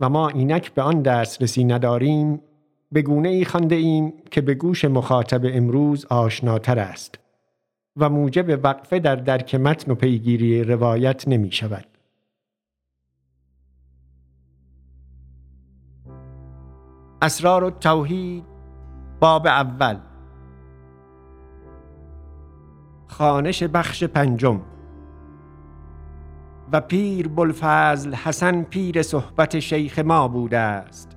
و ما اینک به آن دسترسی نداریم به گونه ای خانده ایم که به گوش مخاطب امروز آشناتر است و موجب وقفه در درک متن و پیگیری روایت نمی شود. اسرار التوحید باب اول خانش بخش پنجم و پیر بلفضل حسن پیر صحبت شیخ ما بوده است.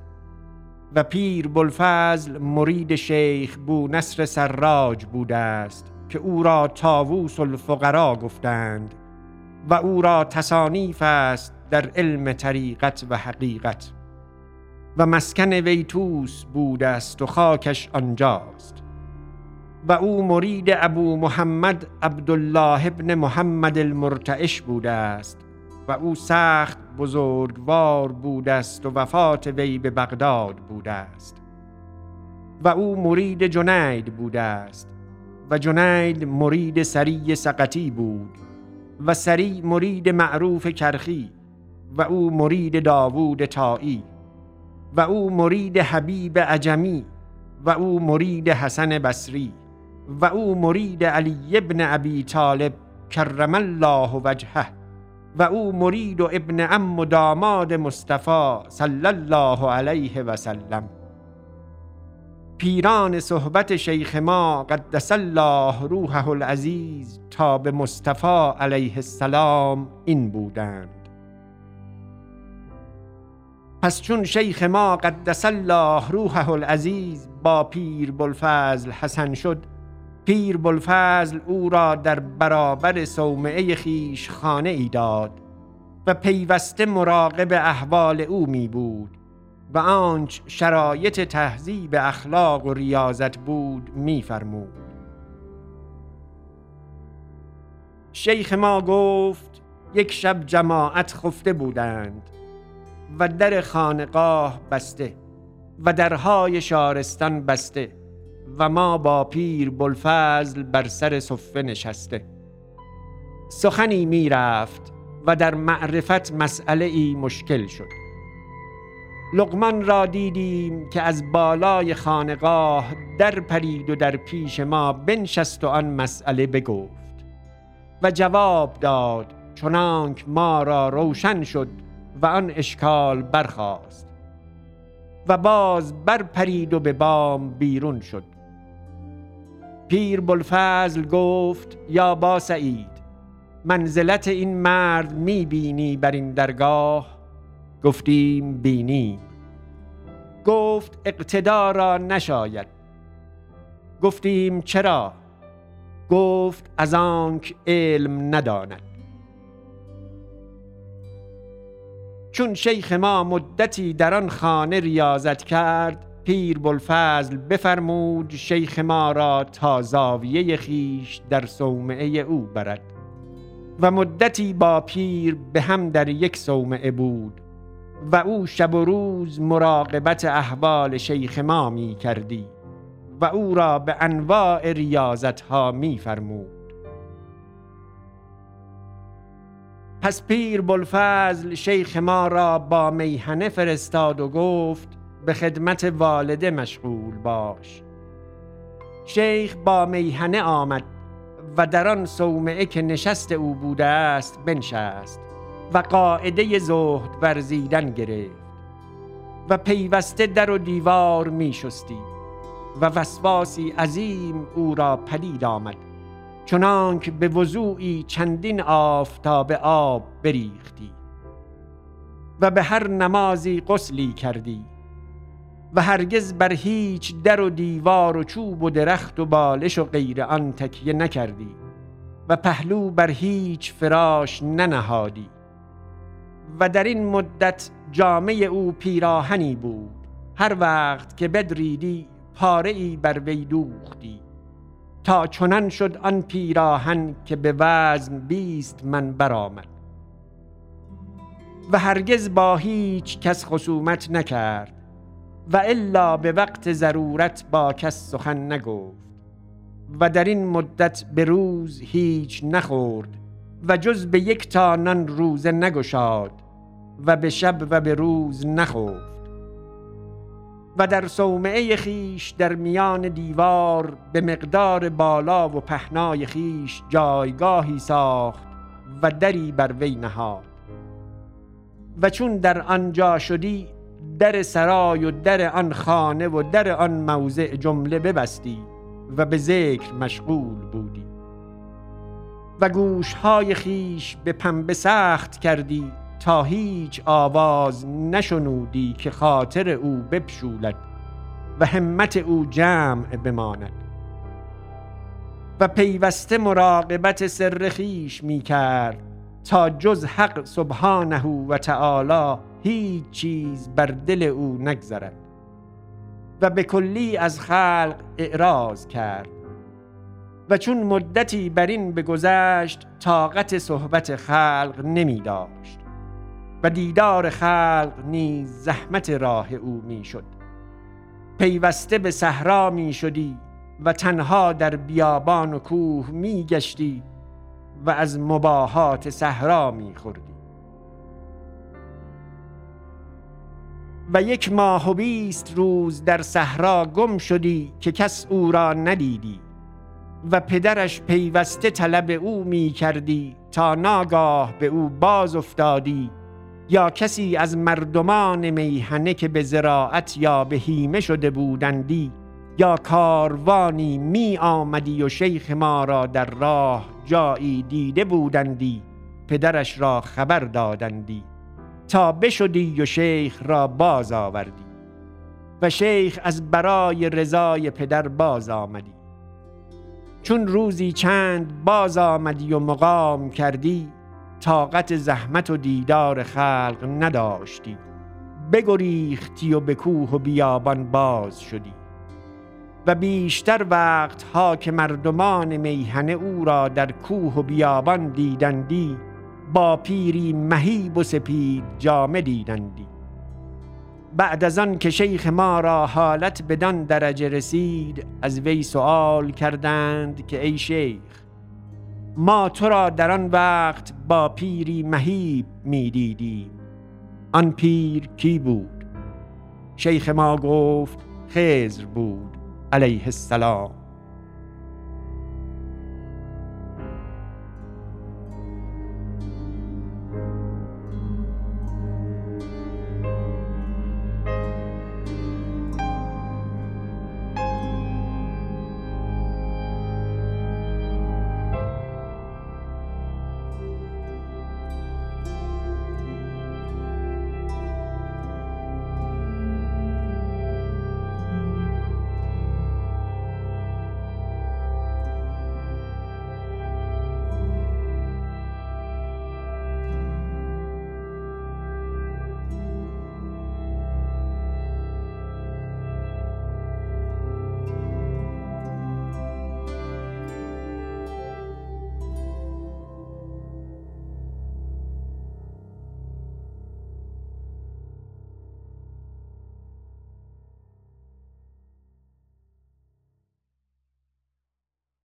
و پیر بلفضل مرید شیخ بو نصر سراج بوده است که او را تاووس الفقرا گفتند و او را تصانیف است در علم طریقت و حقیقت. و مسکن ویتوس بوده است و خاکش آنجاست. و او مرید ابو محمد عبدالله ابن محمد المرتعش بوده است. و او سخت بزرگوار بوده است و وفات وی به بغداد بوده است و او مرید جنید بوده است و جنید مرید سری سقطی بود و سری مرید معروف کرخی و او مرید داوود تایی و او مرید حبیب عجمی و او مرید حسن بصری و او مرید علی ابن ابی طالب کرم الله وجهه. و او مرید و ابن ام و داماد مصطفی صلی الله علیه و سلم. پیران صحبت شیخ ما قدس الله روحه العزیز تا به مصطفی علیه السلام این بودند. پس چون شیخ ما قدس الله روحه العزیز با پیر بلفضل حسن شد پیر بلفضل او را در برابر صومعه خیش خانه ای داد و پیوسته مراقب احوال او می بود و آنچ شرایط تهذیب اخلاق و ریاضت بود میفرمود. شیخ ما گفت یک شب جماعت خفته بودند و در خانقاه بسته و درهای شارستان بسته. و ما با پیر بلفضل بر سر صفه نشسته. سخنی می‌رفت و در معرفت مسئله ای مشکل شد. لقمان را دیدیم که از بالای خانقاه در پرید و در پیش ما بنشست و آن مسئله بگفت و جواب داد چنانک ما را روشن شد و آن اشکال برخاست و باز بر پرید و به بام بیرون شد. پیر بلفضل گفت یا با سعید منزلت این مرد می بینی بر این درگاه؟ گفتیم بینی گفت اقتدا را نشاید. گفتیم چرا؟ گفت از آنک علم نداند. چون شیخ ما مدتی در آن خانه ریاضت کرد پیر بلفضل بفرمود شیخ ما را تا زاویه خیش در صومعه او برد و مدتی با پیر به هم در یک صومعه بود و او شب و روز مراقبت احوال شیخ ما می کردی و او را به انواع ریاضت ها می فرمود. پس پیر بلفضل شیخ ما را با میهنه فرستاد و گفت به خدمت والده مشغول باش. شیخ با میهنه آمد و در آن صومعه که نشست او بوده است بنشست و قاعده زهد ورزیدن گرفت و پیوسته در و دیوار می شستی و وسواسی عظیم او را پدید آمد چنانک به وضوعی چندین آفتاب آب بریختی و به هر نمازی غسلی کردی و هرگز بر هیچ در و دیوار و چوب و درخت و بالش و غیر آن تکیه نکردی و پهلو بر هیچ فراش ننهادی و در این مدت جامعه او پیراهنی بود. هر وقت که بدریدی پاره ای بر وی دوختی. تا چنان شد آن پیراهن که به وزن بیست من برآمد. و هرگز با هیچ کس خصومت نکرد. و الا به وقت ضرورت با کس سخن نگفت. و در این مدت به روز هیچ نخورد و جز به یک تا نان روزه نگشاد و به شب و به روز نخفت. و در صومعه خیش در میان دیوار به مقدار بالا و پهنای خیش جایگاهی ساخت و دری بر وی نهاد. و چون در آنجا شدی در سرای و در آن خانه و در آن موضع جمله ببستی و به ذکر مشغول بودی. و گوشهای خیش به پنبه سخت کردی تا هیچ آواز نشنودی که خاطر او بپشولد و همت او جمع بماند. و پیوسته مراقبت سر خیش می کرد تا جز حق سبحانه و تعالی هیچ چیز بر دل او نگذرد و به کلی از خلق اعراض کرد و چون مدتی بر این بگذشت طاقت صحبت خلق نمی داشت و دیدار خلق نیز زحمت راه او می شد. پیوسته به صحرا می شدی و تنها در بیابان و کوه می گشتی و از مباهات صحرا می خوردی. و یک ماه و بیست روز در صحرا گم شدی که کس او را ندیدی و پدرش پیوسته طلب او می کردی تا ناگاه به او باز افتادی یا کسی از مردمان میهنه که به زراعت یا به هیمه شده بودندی یا کاروانی می آمدی و شیخ ما را در راه جایی دیده بودندی پدرش را خبر دادندی. تا بشدی و شیخ را باز آوردی و شیخ از برای رضای پدر باز آمدی. چون روزی چند باز آمدی و مقام کردی طاقت زحمت و دیدار خلق نداشتی. بگریختی و به کوه و بیابان باز شدی. و بیشتر وقت ها که مردمان میهنه او را در کوه و بیابان دیدندی با پیری مهیب و سپید جامه دیدندی. بعد از آن که شیخ ما را حالت بدان درجه رسید از وی سوال کردند که ای شیخ ما تو را در آن وقت با پیری مهیب می‌دیدیم آن پیر کی بود؟ شیخ ما گفت خزر بود علیه السلام.